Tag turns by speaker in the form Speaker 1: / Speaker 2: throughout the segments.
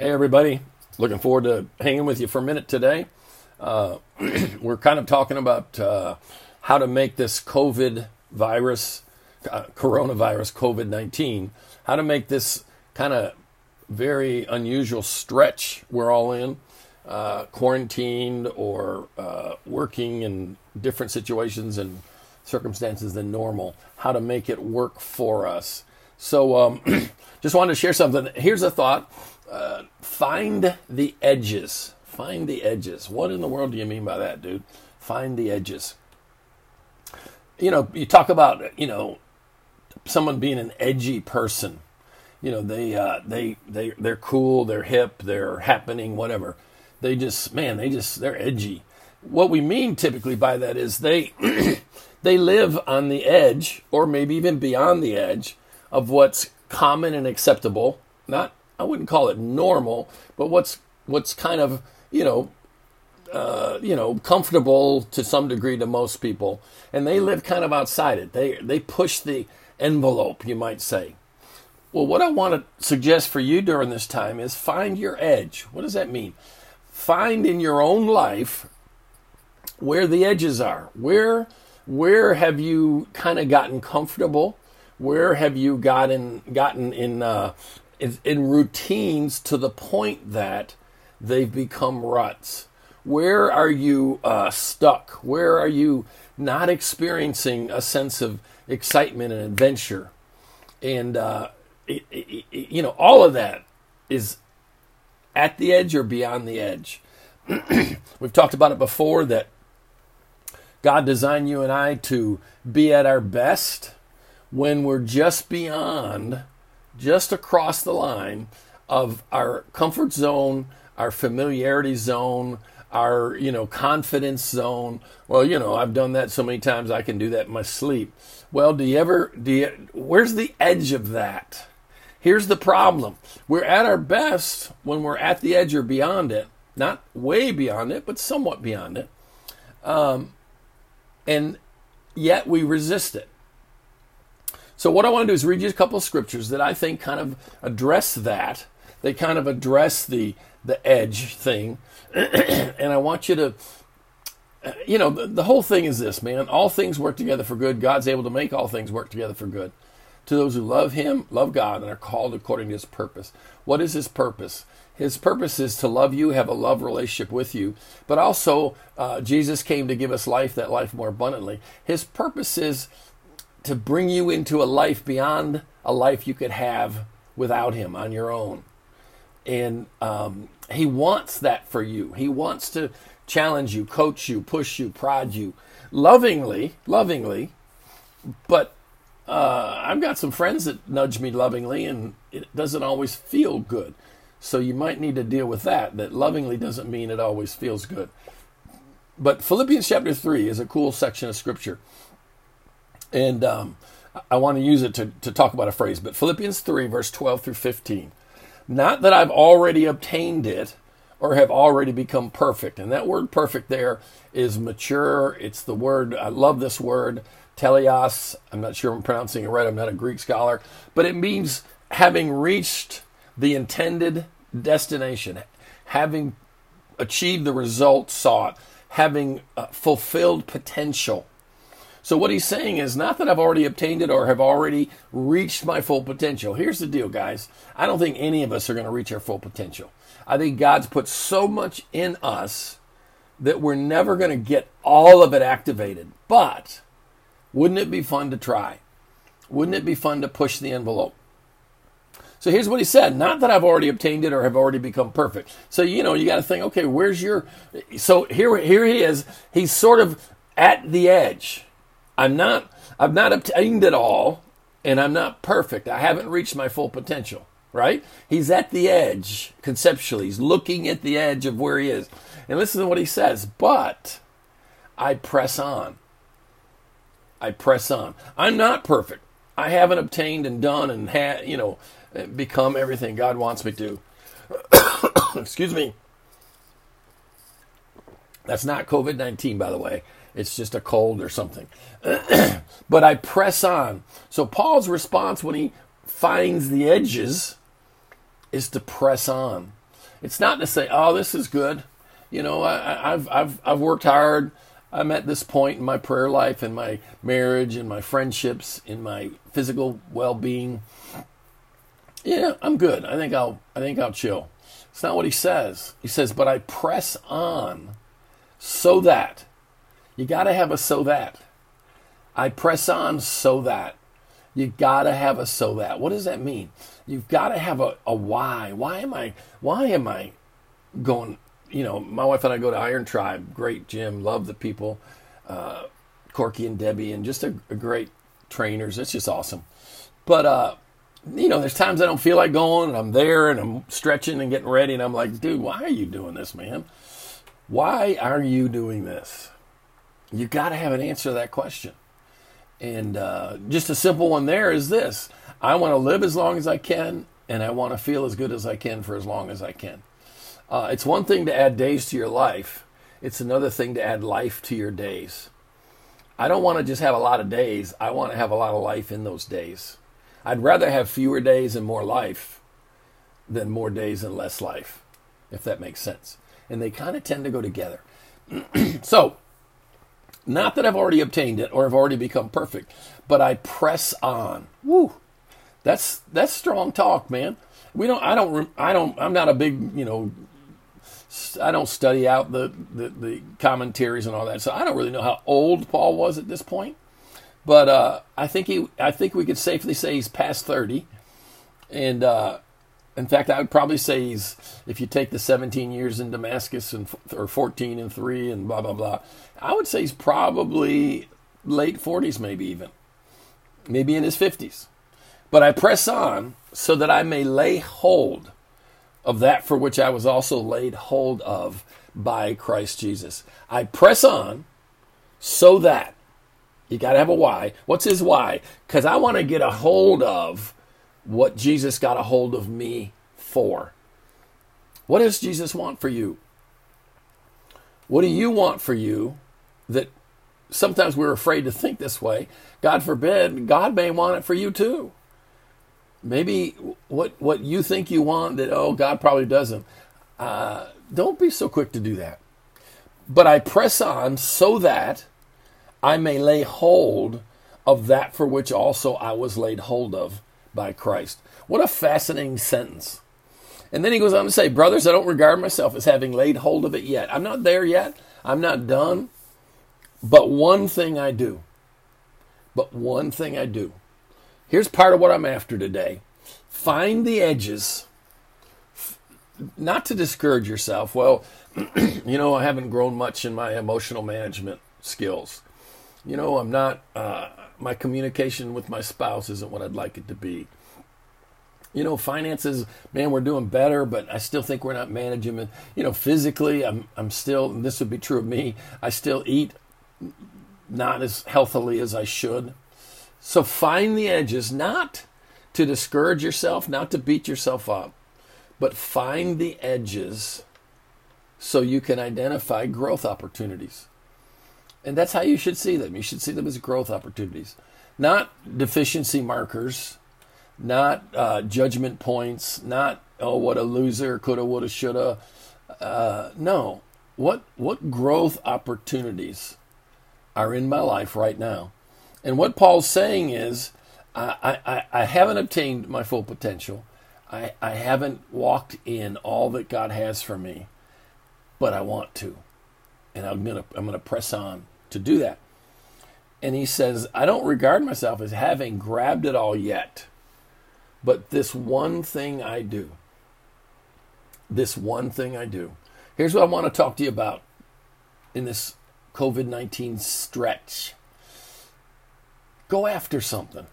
Speaker 1: Hey, everybody. Looking forward to hanging with you for a minute today. Uh, we're kind of talking about uh, how to make this COVID virus, uh, coronavirus, COVID 19, how to make this kind of very unusual stretch we're all in, uh, quarantined or uh, working in different situations and circumstances than normal, how to make it work for us. So, um, just wanted to share something. Here's a thought uh, find the edges. Find the edges. What in the world do you mean by that, dude? Find the edges. You know, you talk about, you know, someone being an edgy person. You know, they uh, they they they're cool, they're hip, they're happening, whatever. They just, man, they just they're edgy. What we mean typically by that is they they live on the edge, or maybe even beyond the edge, of what's common and acceptable. Not I wouldn't call it normal, but what's what's kind of you know uh, you know comfortable to some degree to most people, and they live kind of outside it. They they push the envelope, you might say. Well, what I want to suggest for you during this time is find your edge. What does that mean? Find in your own life where the edges are. Where where have you kind of gotten comfortable? Where have you gotten gotten in uh, in, in routines to the point that they've become ruts? Where are you uh, stuck? Where are you not experiencing a sense of excitement and adventure? And, uh, it, it, it, you know, all of that is at the edge or beyond the edge. We've talked about it before that God designed you and I to be at our best when we're just beyond just across the line of our comfort zone, our familiarity zone, our you know confidence zone. Well, you know, I've done that so many times I can do that in my sleep. Well, do you ever do you where's the edge of that? Here's the problem. We're at our best when we're at the edge or beyond it. Not way beyond it, but somewhat beyond it. Um, and yet we resist it. So what I want to do is read you a couple of scriptures that I think kind of address that. They kind of address the the edge thing, and I want you to, you know, the, the whole thing is this, man. All things work together for good. God's able to make all things work together for good. To those who love Him, love God, and are called according to His purpose. What is His purpose? His purpose is to love you, have a love relationship with you, but also uh, Jesus came to give us life, that life more abundantly. His purpose is to bring you into a life beyond a life you could have without Him on your own. And um, He wants that for you. He wants to challenge you, coach you, push you, prod you, lovingly, lovingly. But uh, I've got some friends that nudge me lovingly, and it doesn't always feel good. So you might need to deal with that. That lovingly doesn't mean it always feels good. But Philippians chapter 3 is a cool section of scripture and um, I want to use it to, to talk about a phrase, but Philippians 3, verse 12 through 15. Not that I've already obtained it or have already become perfect. And that word perfect there is mature. It's the word, I love this word, teleos. I'm not sure I'm pronouncing it right. I'm not a Greek scholar. But it means having reached the intended destination, having achieved the result sought, having uh, fulfilled potential. So what he's saying is not that I've already obtained it or have already reached my full potential. Here's the deal, guys. I don't think any of us are going to reach our full potential. I think God's put so much in us that we're never going to get all of it activated. But wouldn't it be fun to try? Wouldn't it be fun to push the envelope? So here's what he said not that I've already obtained it or have already become perfect. So, you know, you got to think, okay, where's your. So here, here he is. He's sort of at the edge. I'm not I've not obtained it all and I'm not perfect. I haven't reached my full potential, right? He's at the edge conceptually. He's looking at the edge of where he is. And listen to what he says, but I press on. I press on. I'm not perfect. I haven't obtained and done and had, you know, become everything God wants me to. Excuse me. That's not COVID 19, by the way. It's just a cold or something. but I press on. So Paul's response when he finds the edges is to press on. It's not to say, oh, this is good. You know, I, I've, I've, I've worked hard. I'm at this point in my prayer life, in my marriage, in my friendships, in my physical well-being. Yeah, I'm good. I think I'll, I think I'll chill. It's not what he says. He says, but I press on so that. You got to have a so that. I press on so that. You got to have a so that. What does that mean? You've got to have a, a why. Why am I why am I going, you know, my wife and I go to Iron Tribe, great gym, love the people, uh, Corky and Debbie, and just a, a great trainers. It's just awesome. But uh, you know, there's times I don't feel like going, and I'm there, and I'm stretching and getting ready, and I'm like, dude, why are you doing this, man? Why are you doing this? You got to have an answer to that question. And uh, just a simple one there is this I want to live as long as I can, and I want to feel as good as I can for as long as I can. Uh, it's one thing to add days to your life, it's another thing to add life to your days. I don't want to just have a lot of days, I want to have a lot of life in those days. I'd rather have fewer days and more life than more days and less life, if that makes sense. And they kind of tend to go together. so, not that I've already obtained it or have already become perfect, but I press on. Woo. That's that's strong talk, man. We don't. I don't. I don't. I'm not a big. You know. I don't study out the, the, the commentaries and all that, so I don't really know how old Paul was at this point. But uh, I think he. I think we could safely say he's past thirty, and uh, in fact, I would probably say he's, if you take the 17 years in Damascus and or 14 and three and blah blah blah, I would say he's probably late 40s, maybe even, maybe in his 50s. But I press on so that I may lay hold of that for which I was also laid hold of by Christ Jesus. I press on so that you got to have a why. What's his why? Because I want to get a hold of what Jesus got a hold of me for. What does Jesus want for you? What do you want for you that sometimes we're afraid to think this way? God forbid, God may want it for you too. Maybe what what you think you want that oh God probably doesn't. Uh, don't be so quick to do that. But I press on so that I may lay hold of that for which also I was laid hold of by Christ. What a fascinating sentence. And then he goes on to say, Brothers, I don't regard myself as having laid hold of it yet. I'm not there yet. I'm not done. But one thing I do. But one thing I do. Here's part of what I'm after today find the edges. Not to discourage yourself. Well, you know, I haven't grown much in my emotional management skills. You know, I'm not, uh, my communication with my spouse isn't what I'd like it to be. You know, finances, man, we're doing better, but I still think we're not managing it. You know, physically, I'm, I'm still, this would be true of me, I still eat not as healthily as I should. So find the edges, not to discourage yourself, not to beat yourself up, but find the edges so you can identify growth opportunities. And that's how you should see them. You should see them as growth opportunities, not deficiency markers, not uh, judgment points, not, oh, what a loser, coulda, woulda, shoulda. Uh, no. What, what growth opportunities are in my life right now? And what Paul's saying is, I, I, I haven't obtained my full potential. I, I haven't walked in all that God has for me, but I want to. And I'm gonna I'm gonna press on to do that. And he says, I don't regard myself as having grabbed it all yet, but this one thing I do. This one thing I do. Here's what I want to talk to you about in this COVID 19 stretch. Go after something.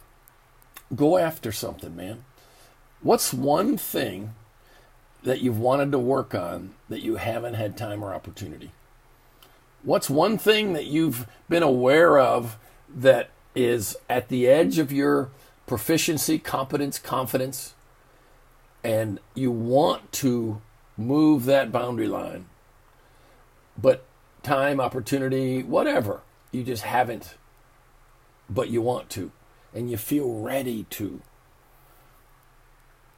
Speaker 1: Go after something, man. What's one thing that you've wanted to work on that you haven't had time or opportunity? What's one thing that you've been aware of that is at the edge of your proficiency, competence, confidence, and you want to move that boundary line, but time, opportunity, whatever, you just haven't, but you want to, and you feel ready to.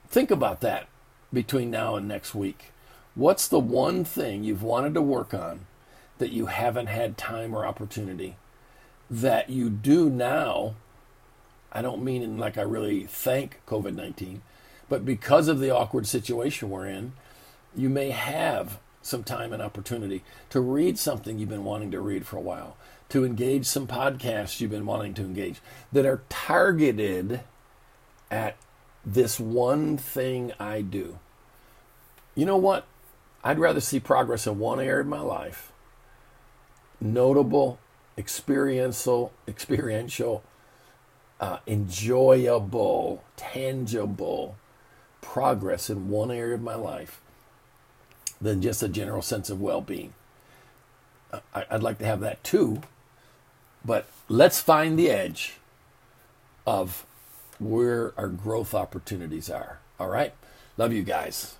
Speaker 1: Think about that between now and next week. What's the one thing you've wanted to work on that you haven't had time or opportunity that you do now? I don't mean in like I really thank COVID 19, but because of the awkward situation we're in, you may have some time and opportunity to read something you've been wanting to read for a while, to engage some podcasts you've been wanting to engage that are targeted at this one thing I do. You know what? I'd rather see progress in one area of my life, notable, experiential, experiential, uh, enjoyable, tangible progress in one area of my life than just a general sense of well-being. I'd like to have that too, but let's find the edge of where our growth opportunities are. All right? Love you guys.